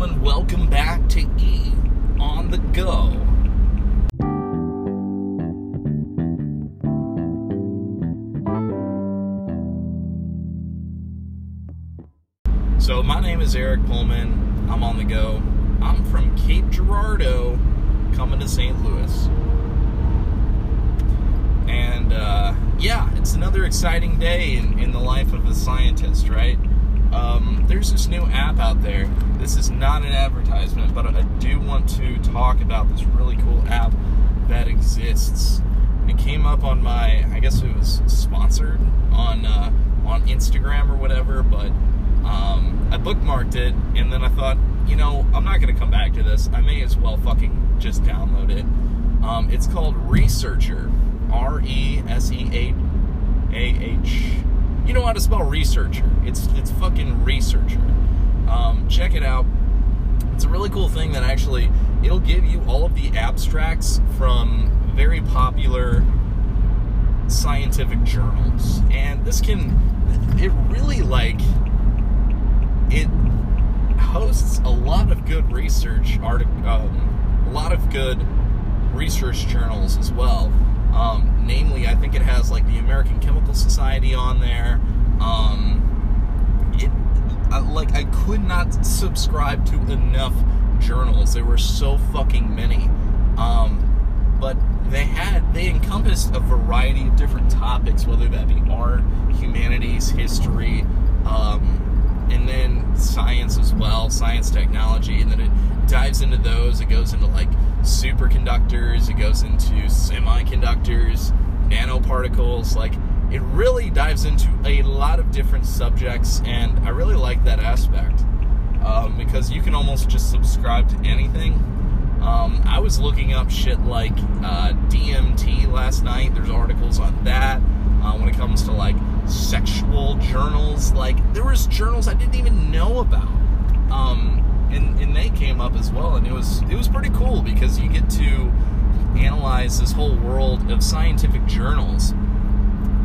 gentlemen, welcome back to E on the Go. So, my name is Eric Pullman. I'm on the go. I'm from Cape Girardeau, coming to St. Louis. And uh, yeah, it's another exciting day in, in the life of a scientist, right? Um, there's this new app out there. This is not an advertisement, but I do want to talk about this really cool app that exists. It came up on my, I guess it was sponsored on uh, on Instagram or whatever, but um, I bookmarked it and then I thought, you know, I'm not gonna come back to this. I may as well fucking just download it. Um, it's called Researcher, R E S E A H. You know how to spell researcher. It's it's fucking researcher. Um, check it out. It's a really cool thing that actually it'll give you all of the abstracts from very popular scientific journals, and this can it really like it hosts a lot of good research artic- um, a lot of good research journals as well. Um, namely, I think it has like the American Chemical Society on there. Um, uh, like I could not subscribe to enough journals. There were so fucking many. Um, but they had they encompassed a variety of different topics, whether that be art, humanities, history, um, and then science as well, science, technology, and then it dives into those. It goes into like superconductors. It goes into semiconductors, nanoparticles. Like it really dives into a lot of different subjects, and I really like that aspect um, because you can almost just subscribe to anything. Um, I was looking up shit like uh, DMT last night. There's articles on that. Uh, when it comes to like sexual journals, like there was journals I didn't even know about, um, and and they came up as well, and it was it was pretty cool because you get to analyze this whole world of scientific journals.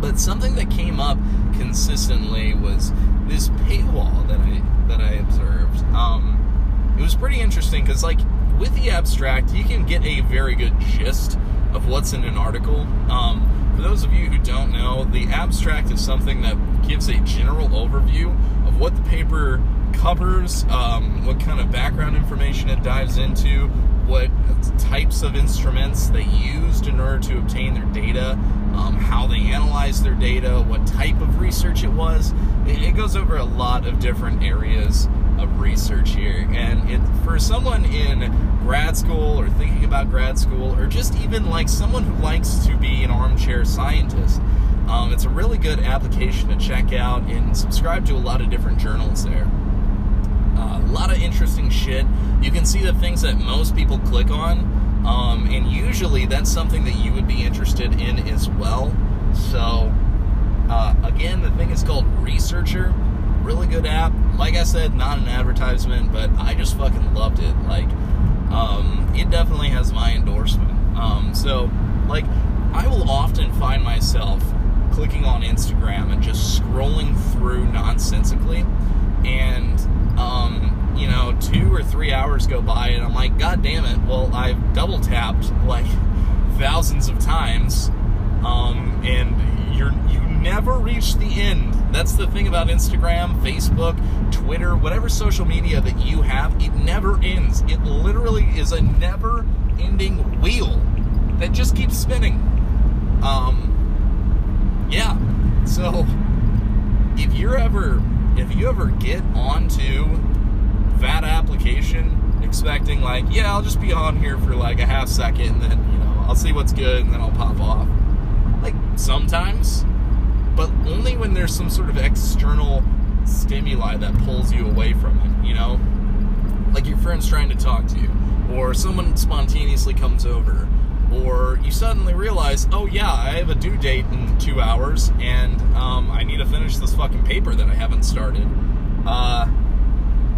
But something that came up consistently was this paywall that I that I observed. Um, it was pretty interesting because like with the abstract, you can get a very good gist of what's in an article. Um, for those of you who don't know, the abstract is something that gives a general overview of what the paper covers, um, what kind of background information it dives into, what types of instruments they used in order to obtain their data, um, how they analyzed their data, what type of research it was. It, it goes over a lot of different areas of research here. And it, for someone in grad school or thinking about grad school, or just even like someone who likes to be an armchair scientist, um, it's a really good application to check out and subscribe to a lot of different journals there. Uh, a lot of interesting shit. You can see the things that most people click on, um, and usually that's something that you would be interested in as well. So, uh, again, the thing is called Researcher. Really good app. Like I said, not an advertisement, but I just fucking loved it. Like, um, it definitely has my endorsement. Um, so, like, I will often find myself clicking on Instagram and just scrolling through nonsensically, and um, you know, two or three hours go by, and I'm like, God damn it! Well, I've double tapped like thousands of times, um, and you're you never reach the end. That's the thing about Instagram, Facebook, Twitter, whatever social media that you have, it never ends. It literally is a never-ending wheel that just keeps spinning. Um, yeah. So if you're ever if you ever get onto that application expecting like, yeah, I'll just be on here for like a half second and then, you know, I'll see what's good and then I'll pop off. Like sometimes, but only when there's some sort of external stimuli that pulls you away from it, you know? Like your friend's trying to talk to you, or someone spontaneously comes over, or you suddenly realize, oh yeah, I have a due date in two hours, and um, I need to finish this fucking paper that I haven't started. Uh,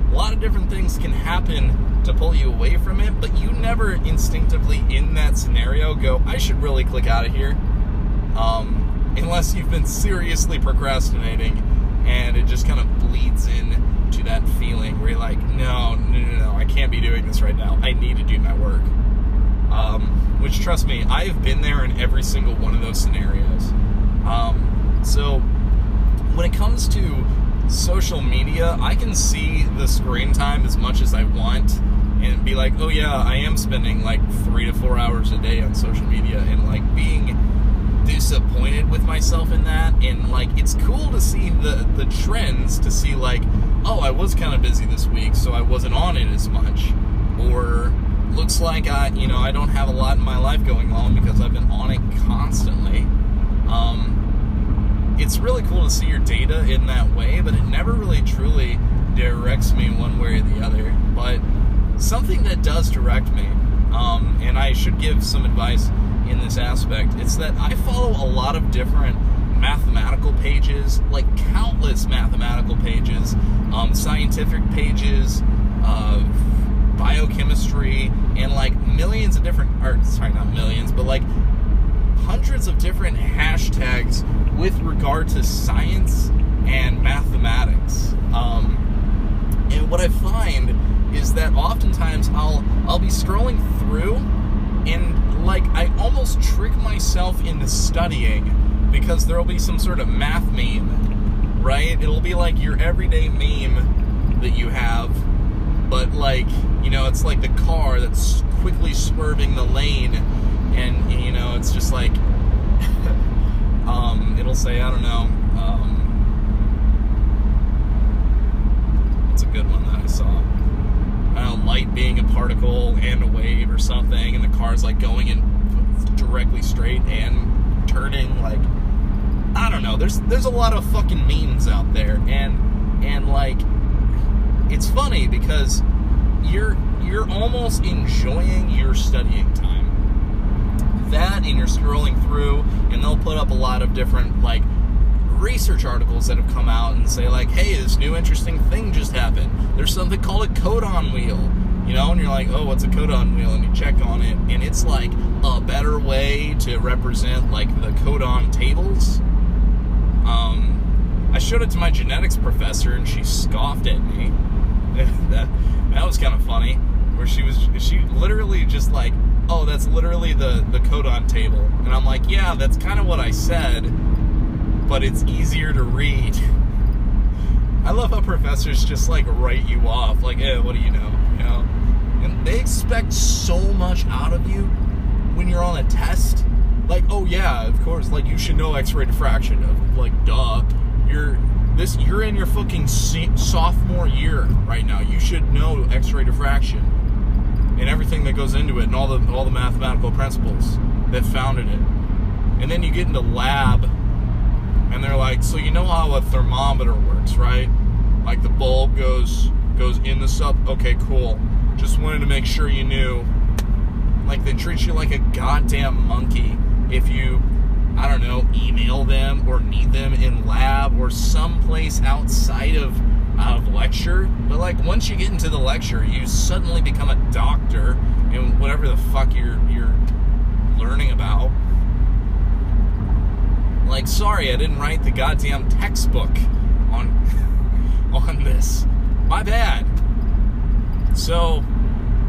a lot of different things can happen to pull you away from it, but you never instinctively in that scenario go, I should really click out of here. Um, unless you've been seriously procrastinating and it just kind of bleeds in to that feeling where you're like, no, no, no, no, I can't be doing this right now. I need to do my work. Um, which, trust me, I have been there in every single one of those scenarios. Um, so, when it comes to social media, I can see the screen time as much as I want and be like, oh yeah, I am spending like three to four hours a day on social media and like being disappointed with myself in that. And like it's cool to see the the trends to see like oh I was kind of busy this week so I wasn't on it as much. Or looks like I you know I don't have a lot in my life going on because I've been on it constantly. Um it's really cool to see your data in that way but it never really truly directs me one way or the other but something that does direct me um, and I should give some advice in this aspect. It's that I follow a lot of different mathematical pages, like countless mathematical pages, um, scientific pages, uh, biochemistry, and like millions of different, or sorry, not millions, but like hundreds of different hashtags with regard to science and mathematics. Um, and what I find is that oftentimes I'll I'll be scrolling through and like I almost trick myself into studying because there'll be some sort of math meme, right? It'll be like your everyday meme that you have, but like, you know, it's like the car that's quickly swerving the lane and you know, it's just like um it'll say, I don't know, um a good one that I saw light being a particle and a wave or something, and the car's like going in directly straight and turning like I don't know. There's there's a lot of fucking memes out there, and and like it's funny because you're you're almost enjoying your studying time. That and you're scrolling through, and they'll put up a lot of different like research articles that have come out and say like, hey, this new interesting thing just happened. There's something called a codon wheel. You know, and you're like, oh, what's a codon wheel? And you check on it, and it's like a better way to represent like the codon tables. Um, I showed it to my genetics professor, and she scoffed at me. that that was kind of funny, where she was she literally just like, oh, that's literally the the codon table, and I'm like, yeah, that's kind of what I said but it's easier to read. I love how professors just like write you off, like, "Eh, what do you know?" You know, and they expect so much out of you when you're on a test. Like, oh yeah, of course, like you should know X-ray diffraction. Of like, duh, you're this, you're in your fucking sophomore year right now. You should know X-ray diffraction everything that goes into it, and all the all the mathematical principles that founded it. And then you get into lab and they're like, so you know how a thermometer works, right? Like the bulb goes goes in the sub. Okay, cool. Just wanted to make sure you knew. Like they treat you like a goddamn monkey if you, I don't know, email them or need them in lab or someplace outside of of lecture. But like once you get into the lecture, you suddenly become a doctor in whatever the fuck you're you're learning about. Like, sorry, I didn't write the goddamn textbook on on this. My bad. So,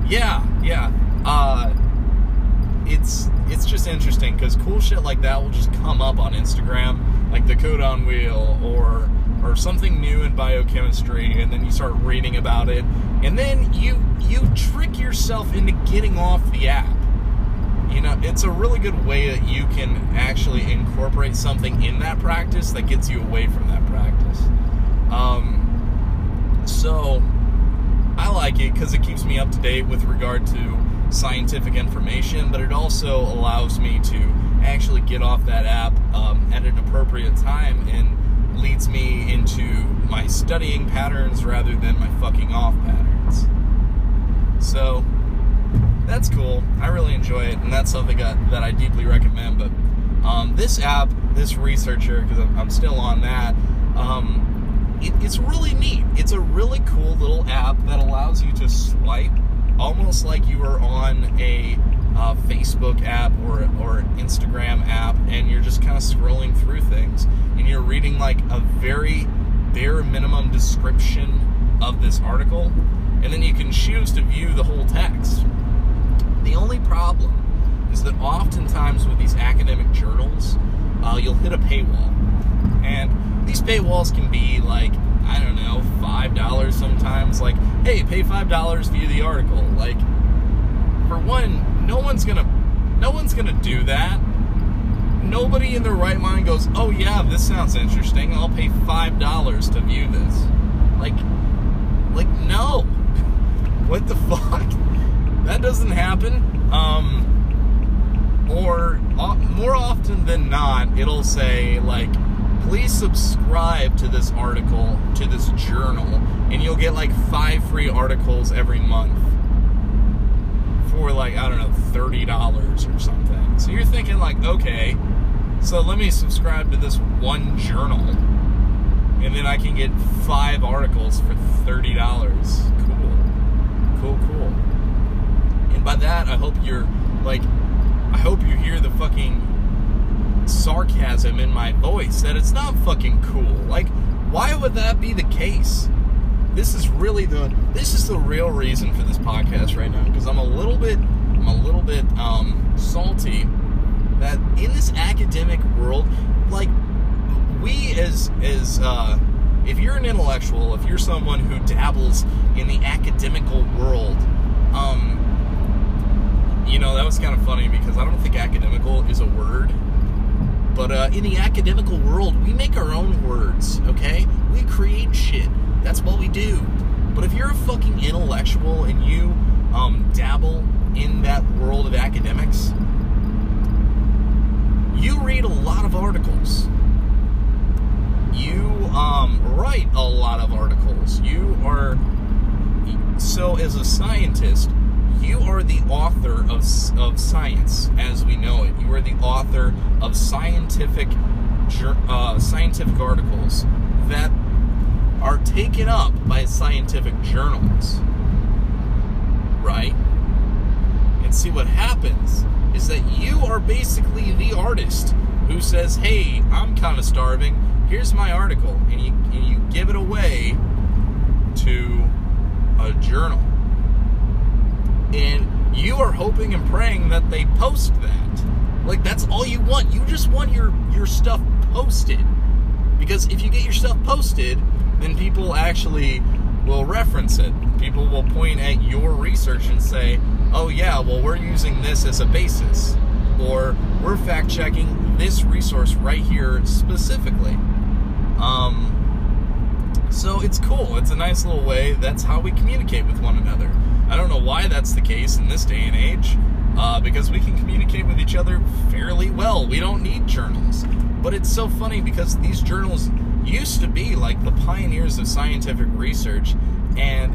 yeah, yeah. Uh, it's it's just interesting because cool shit like that will just come up on Instagram, like the codon wheel or or something new in biochemistry, and then you start reading about it, and then you you trick yourself into getting off the app you know, it's a really good way that you can actually incorporate something in that practice that gets you away from that practice. Um, so I like it because it keeps me up to date with regard to scientific information, but it also allows me to actually get off that app um, at an appropriate time and me into my studying patterns rather than my fucking off patterns. So that's cool. I really enjoy it, and that's something that, that I deeply recommend. But um, this app, this researcher, because I'm, I'm, still on that, um, it, it's really neat. It's a really cool little app that allows you to swipe almost like you are on a uh, Facebook app or or Instagram app, and you're just kind of scrolling through things, and you're reading like a very bare minimum description of this article, and then you can choose to view the whole text. The only problem is that oftentimes with these academic journals, uh, you'll hit a paywall. And these paywalls can be like, I don't know, $5 sometimes. Like, hey, pay $5, view the article. Like, for one, no one's gonna no one's gonna do that. Nobody in their right mind goes, oh yeah, this sounds interesting. I'll pay five dollars to view this. Like like no. What the fuck? That doesn't happen. Um or more often than not, it'll say like please subscribe to this article, to this journal, and you'll get like five free articles every month for like, I don't know, $30 or something. So you're thinking, like, okay, so let me subscribe to this one journal, and then I can get five articles for $30. Cool. Cool, cool. And by that, I hope you're, like, I hope you hear the fucking sarcasm in my voice that it's not fucking cool. Like, why would that be the case? This is really the this is the real reason for this podcast right now because I'm a little bit I'm a little bit um, salty that in this academic world, like we as as uh, if you're an intellectual, if you're someone who dabbles in the academical world, um, you know that was kind of funny because I don't think academical is a word. But uh, in the academical world, we make our own words, okay? We create shit. That's what we do. But if you're a fucking intellectual and you um, dabble in that world of academics, you read a lot of articles. You um, write a lot of articles. You are so as a scientist, you are the author of, of science as we know it. You are the author of scientific uh, scientific articles that are taken up by scientific journals. Right? And see what happens is that you are basically the artist who says, "Hey, I'm kind of starving. Here's my article," and you and you give it away to a journal, and you are hoping and praying that they post that. Like that's all you want. You just want your your stuff posted, because if you get your stuff posted, then people actually will reference it. People will point at your research and say, oh, yeah, well, we're using this as a basis. Or we're fact checking this resource right here specifically. Um, so it's cool. It's a nice little way. That's how we communicate with one another. I don't know why that's the case in this day and age, uh, because we can communicate with each other fairly well. We don't need journals. But it's so funny because these journals used to be like the pioneers of scientific research. And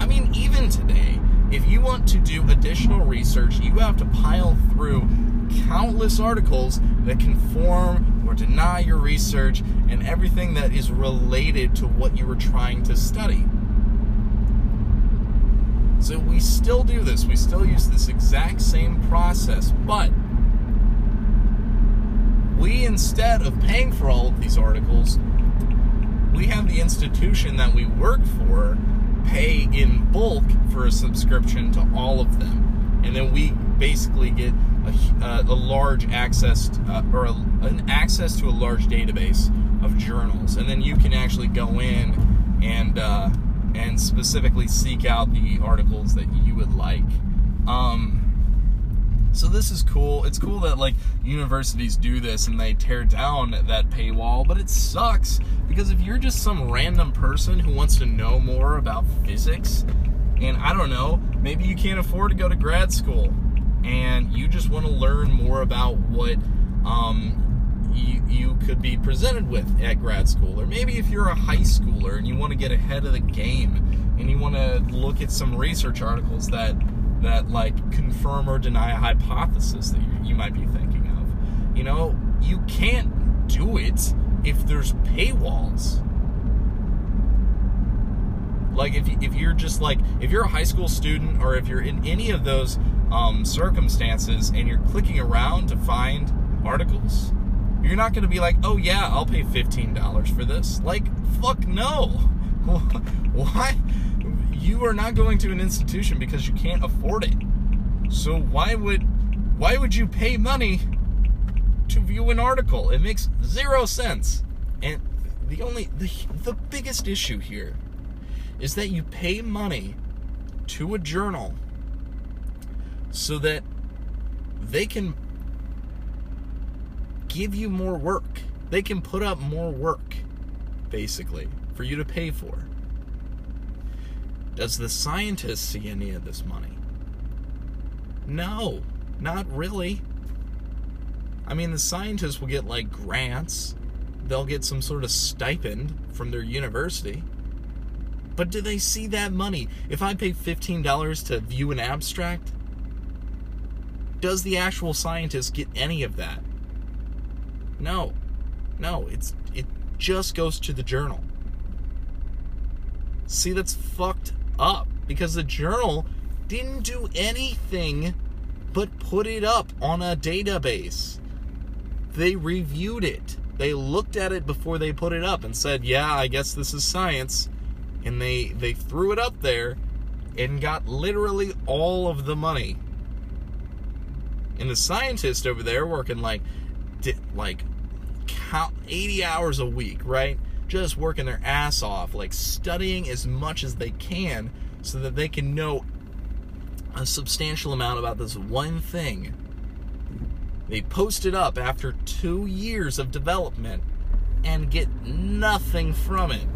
I mean, even today, if you want to do additional research, you have to pile through countless articles that conform or deny your research and everything that is related to what you were trying to study. So we still do this, we still use this exact same process, but we instead of paying for all of these articles, we have the institution that we work for pay in bulk for a subscription to all of them, and then we basically get a, uh, a large access to, uh, or a, an access to a large database of journals, and then you can actually go in and uh, and specifically seek out the articles that you would like. Um, so this is cool. It's cool that like universities do this and they tear down that paywall, but it sucks because if you're just some random person who wants to know more about physics, and I don't know, maybe you can't afford to go to grad school and you just want to learn more about what um, you, you could be presented with at grad school. Or maybe if you're a high schooler and you want to get ahead of the game and you want to look at some research articles that that like confirm or deny a hypothesis that you, you might be thinking of. You know, you can't do it if there's paywalls. Like if if you're just like if you're a high school student or if you're in any of those um, circumstances and you're clicking around to find articles, you're not going to be like, oh yeah, I'll pay fifteen dollars for this. Like fuck no, Why? You are not going to an institution because you can't afford it. So why would why would you pay money to view an article? It makes zero sense. And the only the, the biggest issue here is that you pay money to a journal so that they can give you more work. They can put up more work, basically, for you to pay for. Does the scientist see any of this money? No, not really. I mean, the scientists will get like grants, they'll get some sort of stipend from their university. But do they see that money? If I pay $15 to view an abstract, does the actual scientist get any of that? No. No, it's it just goes to the journal. See, that's fucked up because the journal didn't do anything but put it up on a database. They reviewed it. They looked at it before they put it up and said, "Yeah, I guess this is science." And they they threw it up there and got literally all of the money. And the scientist over there working like like count 80 hours a week, right? Just working their ass off, like studying as much as they can so that they can know a substantial amount about this one thing. They post it up after two years of development and get nothing from it.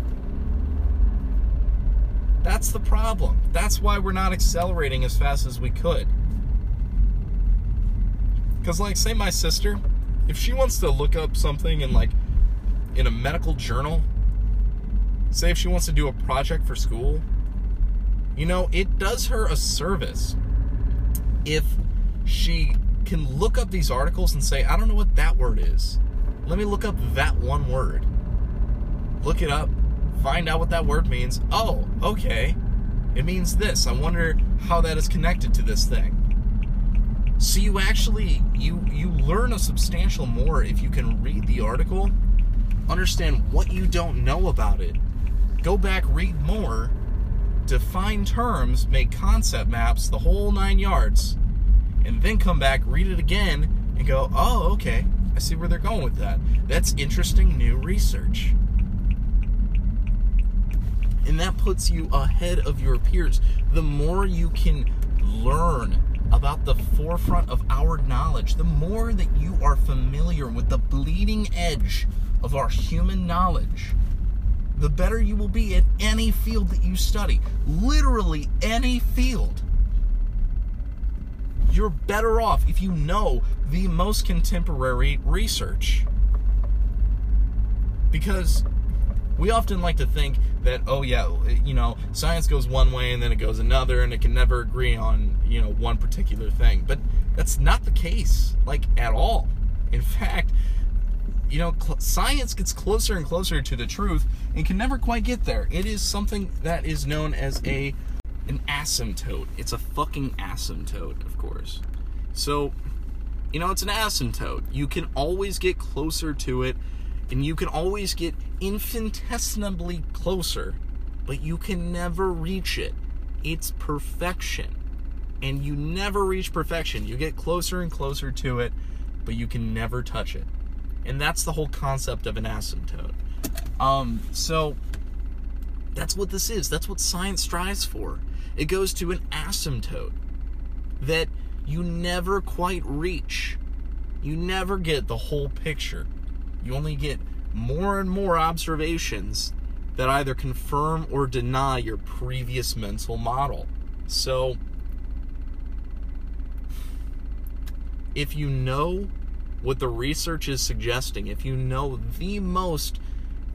That's the problem. That's why we're not accelerating as fast as we could. Because, like, say my sister, if she wants to look up something in, like, in a medical journal, say if she wants to do a project for school, you know, it does her a service if she can look up these articles and say, I don't know what that word is. Let me look up that one word. Look it up, find out what that word means. Oh, okay. It means this. I wonder how that is connected to this thing. So you actually you you learn a substantial more if you can read the article, understand what you don't know about it, go back read more, define terms, make concept maps, the whole 9 yards, and then come back, read it again and go, "Oh, okay. I see where they're going with that. That's interesting new research." And that puts you ahead of your peers. The more you can learn about the forefront of our knowledge, the more that you are familiar with the bleeding edge of our human knowledge, the better you will be at any field that you study. Literally any field. You're better off if you know the most contemporary research. Because we often like to think that oh yeah you know science goes one way and then it goes another and it can never agree on you know one particular thing but that's not the case like at all in fact you know cl- science gets closer and closer to the truth and can never quite get there it is something that is known as a an asymptote it's a fucking asymptote of course so you know it's an asymptote you can always get closer to it and you can always get infinitesimally closer, but you can never reach it. It's perfection. And you never reach perfection. You get closer and closer to it, but you can never touch it. And that's the whole concept of an asymptote. Um, so that's what this is. That's what science strives for. It goes to an asymptote that you never quite reach. You never get the whole picture you only get more and more observations that either confirm or deny your previous mental model. So, if you know what the research is suggesting, if you know the most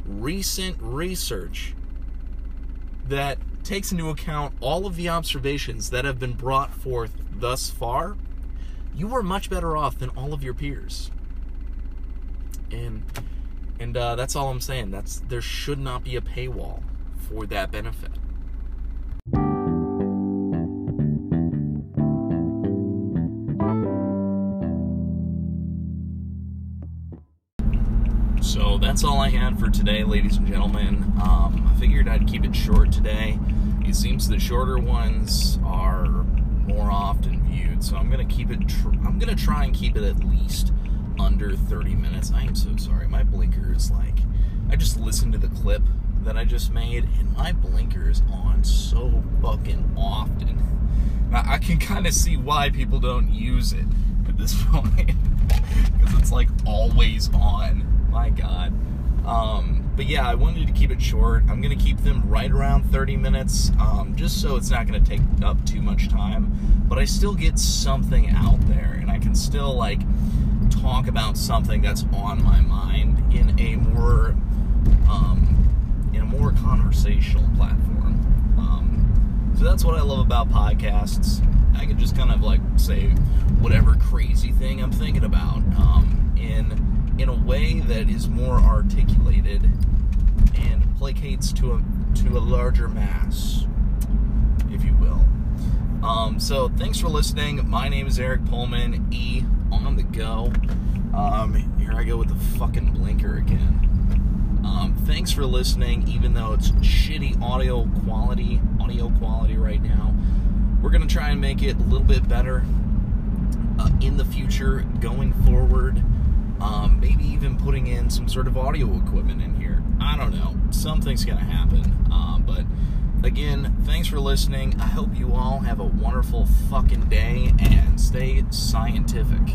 recent research that takes into account all of the observations that have been brought forth thus far, you are much better off than all of your peers and and uh, that's all I'm saying. That's there should not be a paywall for that benefit. That's all I had for today, ladies and gentlemen. Um, I figured I'd keep it short today. It seems the shorter ones are more often viewed, so I'm gonna keep it. I'm gonna try and keep it at least under 30 minutes. I am so sorry. My blinker is like. I just listened to the clip that I just made, and my blinker is on so fucking often. I, I can kind of see why people don't use it at this point because it's like always on. My God. Um, but yeah, I wanted to keep it short. I'm gonna keep them right around 30 minutes, um, just so it's not gonna take up too much time. But I still get something out there, and I can still like talk about something that's on my mind in a more um, in a more conversational platform. Um, so that's what I love about podcasts. I can just kind of like say whatever crazy thing I'm thinking about um, in in a way that is more articulated and placates to a to a larger mass, if you will. Um, so thanks for listening. My name is Eric Pullman. E on the go. Um, here I go with the fucking blinker again. Um, thanks for listening, even though it's shitty audio quality, audio quality right now. We're gonna try and make it a little bit better uh, in the future, going forward. Um, maybe even putting in some sort of audio equipment in here. I don't know. Something's gonna happen. Um, but again, thanks for listening. I hope you all have a wonderful fucking day and stay scientific.